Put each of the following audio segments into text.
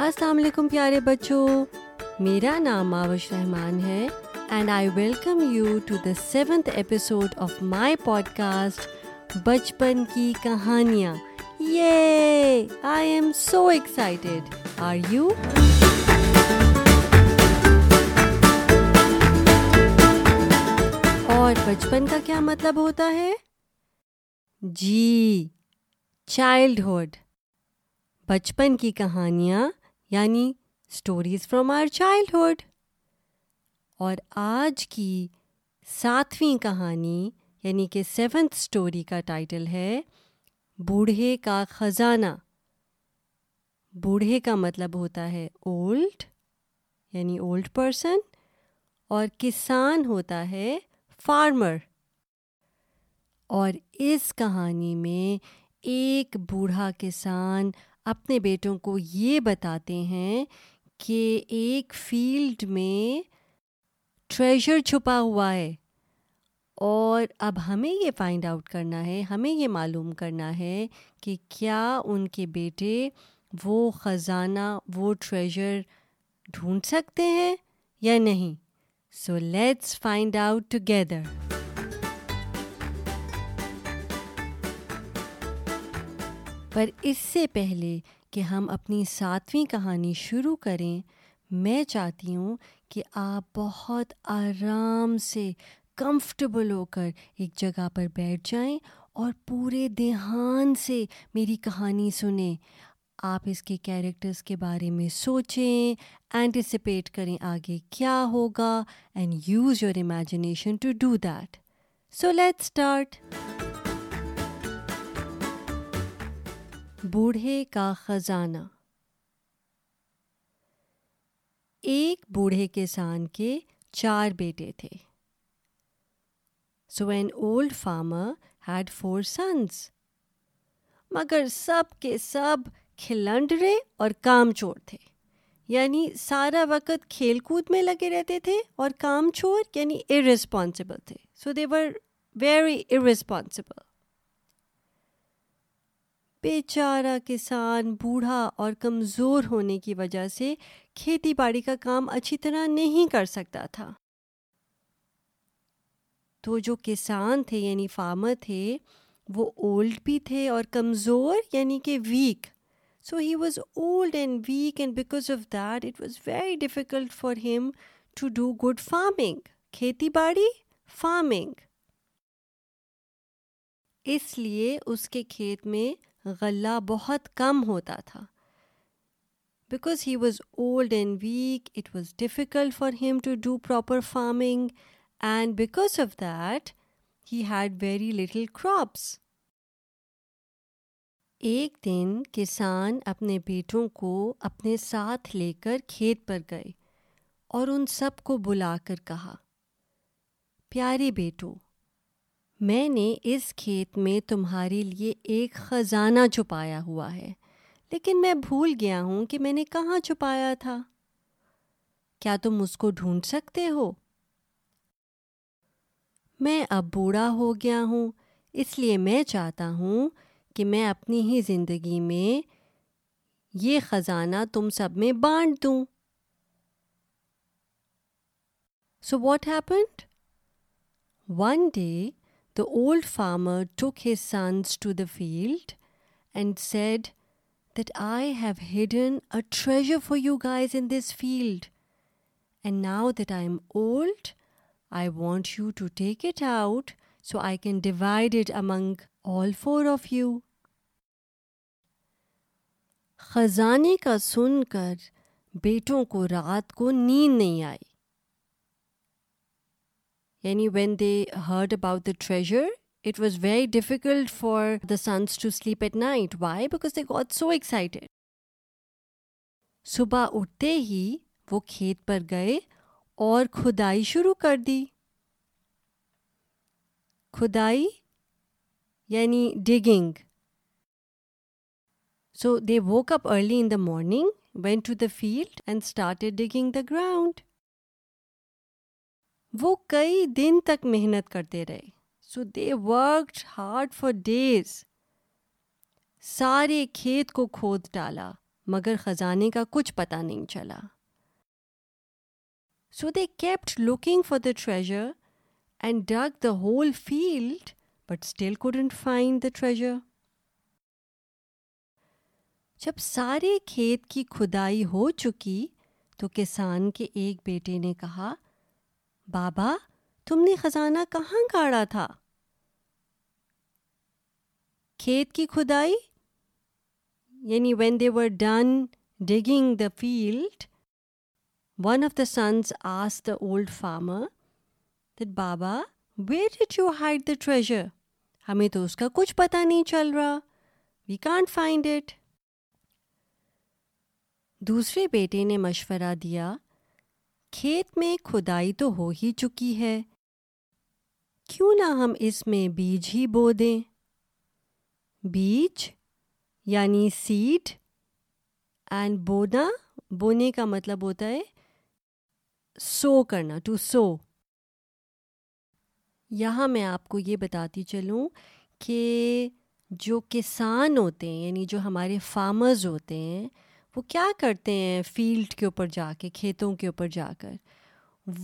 السلام علیکم پیارے بچوں میرا نام ماوش رحمان ہے and I welcome you to the seventh episode of my podcast بچپن کی کہانیاں یہ I am so excited are you اور بچپن کا کیا مطلب ہوتا ہے جی چائلڈ ہوڈ بچپن کی کہانیاں یعنی اسٹوریز فرام آئر چائلڈہڈ اور آج کی ساتویں کہانی یعنی کہ سیونتھ اسٹوری کا ٹائٹل ہے بوڑھے کا خزانہ بوڑھے کا مطلب ہوتا ہے اولڈ یعنی اولڈ پرسن اور کسان ہوتا ہے فارمر اور اس کہانی میں ایک بوڑھا کسان اپنے بیٹوں کو یہ بتاتے ہیں کہ ایک فیلڈ میں ٹریجر چھپا ہوا ہے اور اب ہمیں یہ فائنڈ آؤٹ کرنا ہے ہمیں یہ معلوم کرنا ہے کہ کیا ان کے بیٹے وہ خزانہ وہ ٹریجر ڈھونڈ سکتے ہیں یا نہیں so let's find out together پر اس سے پہلے کہ ہم اپنی ساتویں کہانی شروع کریں میں چاہتی ہوں کہ آپ بہت آرام سے کمفرٹیبل ہو کر ایک جگہ پر بیٹھ جائیں اور پورے دھیان سے میری کہانی سنیں آپ اس کے کیریکٹرس کے بارے میں سوچیں اینٹیسپیٹ کریں آگے کیا ہوگا and use your imagination to do that so let start بوڑھے کا خزانہ ایک بوڑھے کسان کے چار بیٹے تھے so an old farmer had four sons مگر سب کے سب کھلنڈرے اور کام چور تھے یعنی سارا وقت کھیل کود میں لگے رہتے تھے اور کام چور یعنی ارسپانسبل تھے سو دیور ویری ارسپانسبل بیچارہ کسان بوڑھا اور کمزور ہونے کی وجہ سے کھیتی باڑی کا کام اچھی طرح نہیں کر سکتا تھا تو جو کسان تھے یعنی فارمر تھے وہ اولڈ بھی تھے اور کمزور یعنی کہ weak so he was old and weak and because of that it was very difficult for him to do good farming کھیتی باڑی فارمنگ اس لیے اس کے کھیت میں غلہ بہت کم ہوتا تھا because he was old and weak it was difficult for him to do proper farming and because of that he had very little crops ایک دن کسان اپنے بیٹوں کو اپنے ساتھ لے کر کھیت پر گئے اور ان سب کو بلا کر کہا پیارے بیٹوں میں نے اس کھیت میں تمہارے لیے ایک خزانہ چھپایا ہوا ہے لیکن میں بھول گیا ہوں کہ میں نے کہاں چھپایا تھا کیا تم اس کو ڈھونڈ سکتے ہو میں اب بوڑھا ہو گیا ہوں اس لیے میں چاہتا ہوں کہ میں اپنی ہی زندگی میں یہ خزانہ تم سب میں بانٹ دوں so what happened one day the old farmer took his sons to the field and said that I have hidden a treasure for you guys in this field and now that I am old I want you to take it out so I can divide it among all four of you. خزانے کا سن کر بیٹوں کو رات کو نیند نہیں آئی یعنی when they heard about the treasure it was very difficult for the sons to sleep at night why because they got so excited صبح اٹھتے ہی وہ کھیت پر گئے اور کھدائی شروع کر دی کھدائی یعنی digging so they woke up early in the morning went to the field and start digging the ground وہ کئی دن تک محنت کرتے رہے so they work hard for days سارے کھیت کو کھود ڈالا مگر خزانے کا کچھ پتہ نہیں چلا so they kept looking for the treasure and dug the whole field but still couldn't find the treasure جب سارے کھیت کی کھدائی ہو چکی تو کسان کے ایک بیٹے نے کہا بابا تم نے خزانہ کہاں گاڑا تھا کھیت کی کھدائی یعنی when they were done digging the field one of the sons as the old farmer that baba where did you hide the treasure ہمیں تو اس کا کچھ پتا نہیں چل رہا وی کانٹ فائنڈ اٹ دوسرے بیٹے نے مشورہ دیا کھیت میں کھدائی تو ہو ہی چکی ہے کیوں نہ ہم اس میں بیج ہی بو دیں بیج یعنی سیڈ اینڈ بونا بونے کا مطلب ہوتا ہے سو کرنا ٹو سو یہاں میں آپ کو یہ بتاتی چلوں کہ جو کسان ہوتے ہیں یعنی جو ہمارے فارمرز ہوتے ہیں وہ کیا کرتے ہیں فیلڈ کے اوپر جا کے کھیتوں کے اوپر جا کر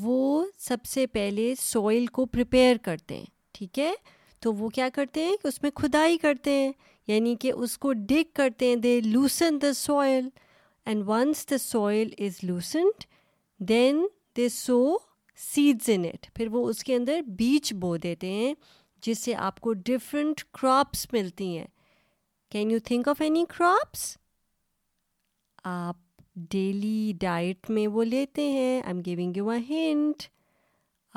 وہ سب سے پہلے سوئل کو پریپیئر کرتے ہیں ٹھیک ہے تو وہ کیا کرتے ہیں کہ اس میں کھدائی کرتے ہیں یعنی کہ اس کو ڈگ کرتے ہیں they loosen the soil and once the soil is loosened then they sow seeds in it پھر وہ اس کے اندر بیچ بو دیتے ہیں جس سے آپ کو ڈفرینٹ کراپس ملتی ہیں can you think of any crops آپ ڈیلی ڈائٹ میں وہ لیتے ہیں I am giving you a hint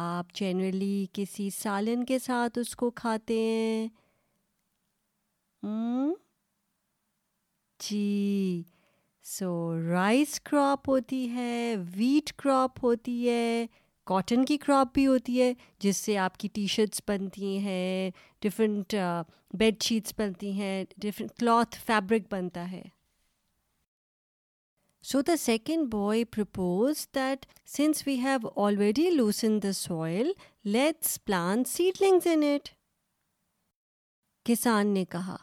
آپ جنرلی کسی سالن کے ساتھ اس کو کھاتے ہیں جی سو رائس کراپ ہوتی ہے ویٹ کراپ ہوتی ہے کاٹن کی کراپ بھی ہوتی ہے جس سے آپ کی ٹی شرٹس بنتی ہیں ڈفرینٹ بیڈ شیٹس بنتی ہیں ڈفرینٹ کلاتھ فیبرک بنتا ہے so the second boy we have already loosen the soil let's plant seedlings in it کسان نے کہا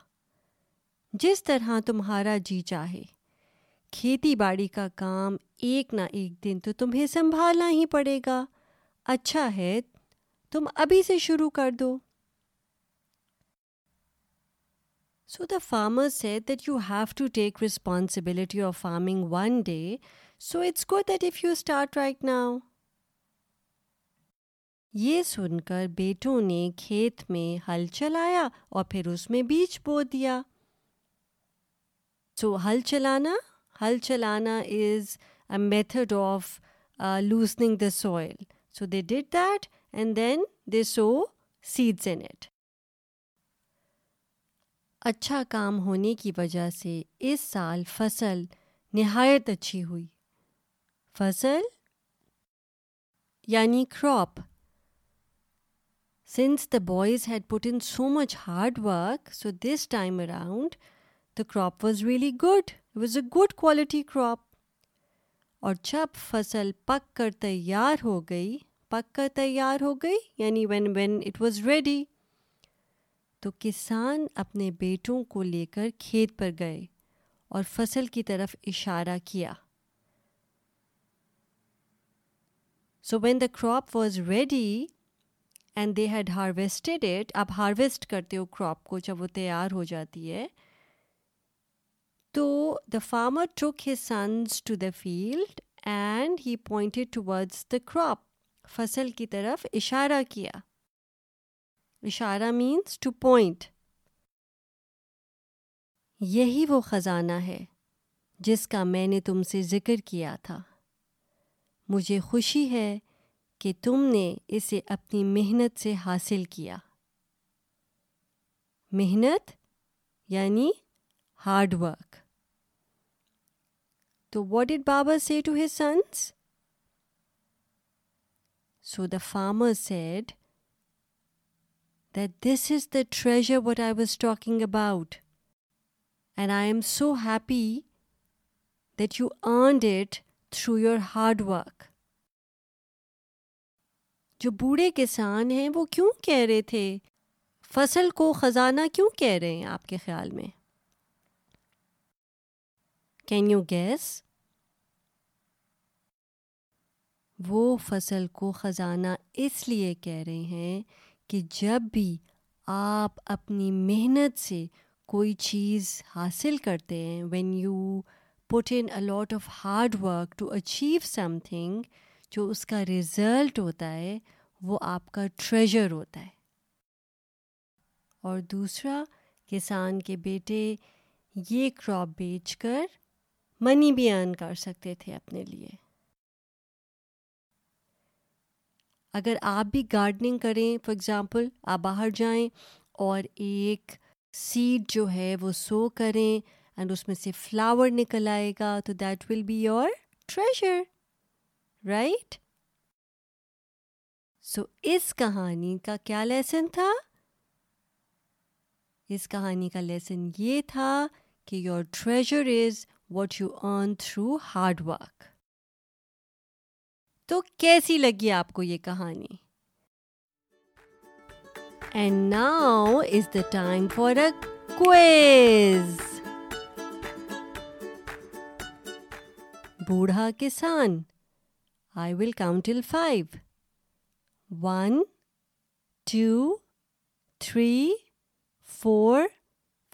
جس طرح تمہارا جی چاہے کھیتی باڑی کا کام ایک نہ ایک دن تو تمہیں سنبھالنا ہی پڑے گا اچھا ہے تم ابھی سے شروع کر دو so they said that you have to take responsibility of farming one day so it's good that if you start right now یہ سن کر بیٹوں نے کھیت میں ہل چلایا اور پھر اس میں بیج بو دیا سو ہل چلانا ہل چلانا is a method of loosening the soil so they did then they sow seeds it اچھا کام ہونے کی وجہ سے اس سال فصل نہایت اچھی ہوئی فصل یعنی crop sons the boys had put in so much hard work so this time around the crop was really good was a good quality crop اور جب فصل پک کر تیار ہو گئی پک کر تیار ہو گئی یعنی when when it was ready تو کسان اپنے بیٹوں کو لے کر کھیت پر گئے اور فصل کی طرف اشارہ کیا so when the crop was ready and they had harvested it آپ ہارویسٹ کرتے ہو کراپ کو جب وہ تیار ہو جاتی ہے تو دا farmer took his sons to the field and he pointed towards the crop فصل کی طرف اشارہ کیا اشارہ مینس ٹو پوائنٹ یہی وہ خزانہ ہے جس کا میں نے تم سے ذکر کیا تھا مجھے خوشی ہے کہ تم نے اسے اپنی محنت سے حاصل کیا محنت یعنی ہارڈ ورک تو what did baba say to he so the farmer said that this is the treasure what I was talking about. And I am so happy that you earned it through your hard work جو بوڑھے کسان ہیں وہ کیوں کہہ رہے تھے فصل کو خزانہ کیوں کہہ رہے ہیں آپ کے خیال میں کین یو گیس وہ فصل کو خزانہ اس لیے کہہ رہے ہیں کہ جب بھی آپ اپنی محنت سے کوئی چیز حاصل کرتے ہیں when you put in a lot of hard work to achieve something جو اس کا ریزلٹ ہوتا ہے وہ آپ کا ٹریجر ہوتا ہے اور دوسرا کسان کے بیٹے یہ کراپ بیچ کر منی بھی ارن کر سکتے تھے اپنے لیے اگر آپ بھی گارڈننگ کریں فار ایگزامپل آپ باہر جائیں اور ایک سیڈ جو ہے وہ سو کریں اینڈ اس میں سے فلاور نکل آئے گا تو that will be your treasure right سو اس کہانی کا کیا لیسن تھا اس کہانی کا لیسن یہ تھا کہ your treasure is what you earn through hard work تو کیسی لگی آپ کو یہ کہانی and now is the time for a بوڑھا کسان I will count till five one two three four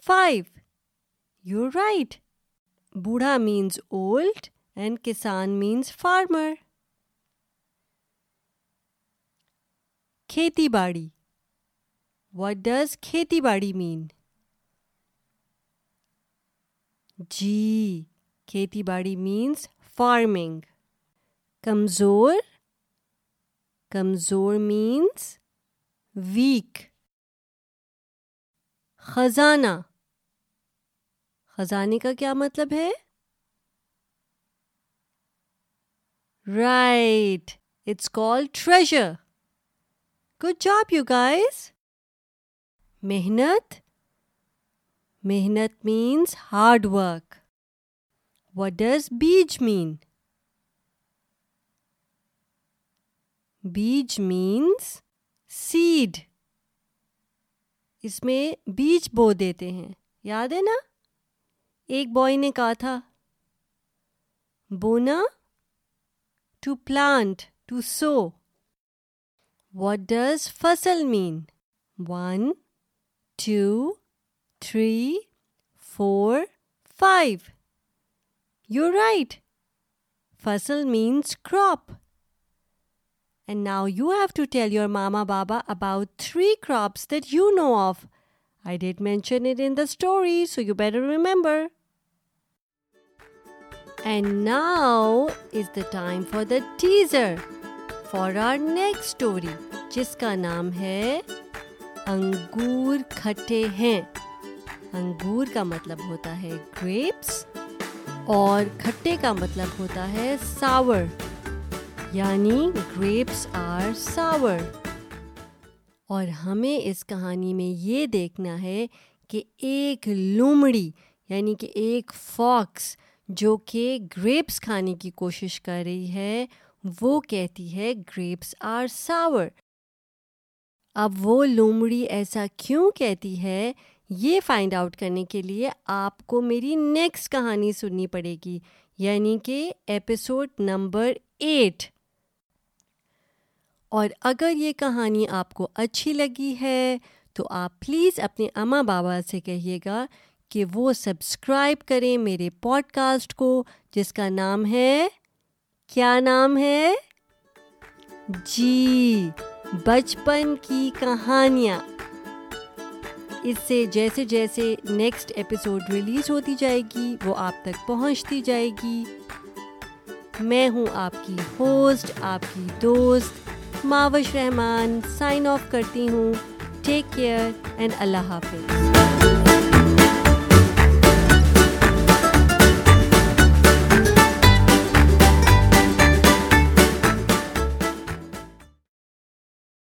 five you're right بوڑھا مینس اولڈ اینڈ کسان مینس فارمر کھیتی باڑی واٹ ڈز کھیتی باڑی مین جی کھیتی باڑی مینس فارمنگ کمزور کمزور مینس ویک خزانہ خزانے کا کیا مطلب ہے right it's call treasure good job you guys محنت محنت means hard work what does based mean based means seed اس میں بیج بو دیتے ہیں یاد ہے نا ایک بوائے نے کہا تھا بونا to plant to sow What does fasal mean? 1, 2, 3, 4, 5. You're right. Fasal means crop. And now you have to tell your mama baba about 3 crops that you know of. I did mention it in the story, so you better remember. And now is the time for the teaser. For our next story جس کا نام ہے انگور کھٹے ہیں انگور کا مطلب ہوتا ہے گریپس اور کھٹے کا مطلب ہوتا ہے ساور یعنی گریپس آر ساور اور ہمیں اس کہانی میں یہ دیکھنا ہے کہ ایک لومڑی یعنی کہ ایک فاکس جو کہ گریپس کھانے کی کوشش کر رہی ہے وہ کہتی ہے گریپس آر ساور اب وہ لومڑی ایسا کیوں کہتی ہے یہ فائنڈ آؤٹ کرنے کے لیے آپ کو میری نیکسٹ کہانی سننی پڑے گی یعنی کہ ایپیسوڈ نمبر ایٹ اور اگر یہ کہانی آپ کو اچھی لگی ہے تو آپ پلیز اپنے اماں بابا سے کہیے گا کہ وہ سبسکرائب کریں میرے پوڈ کاسٹ کو جس کا نام ہے کیا نام ہے جی بچپن کی کہانیاں اس سے جیسے جیسے نیکسٹ ایپیسوڈ ریلیز ہوتی جائے گی وہ آپ تک پہنچتی جائے گی میں ہوں آپ کی ہوسٹ آپ کی دوست معاوش رحمان سائن آف کرتی ہوں ٹیک کیئر اینڈ اللہ حافظ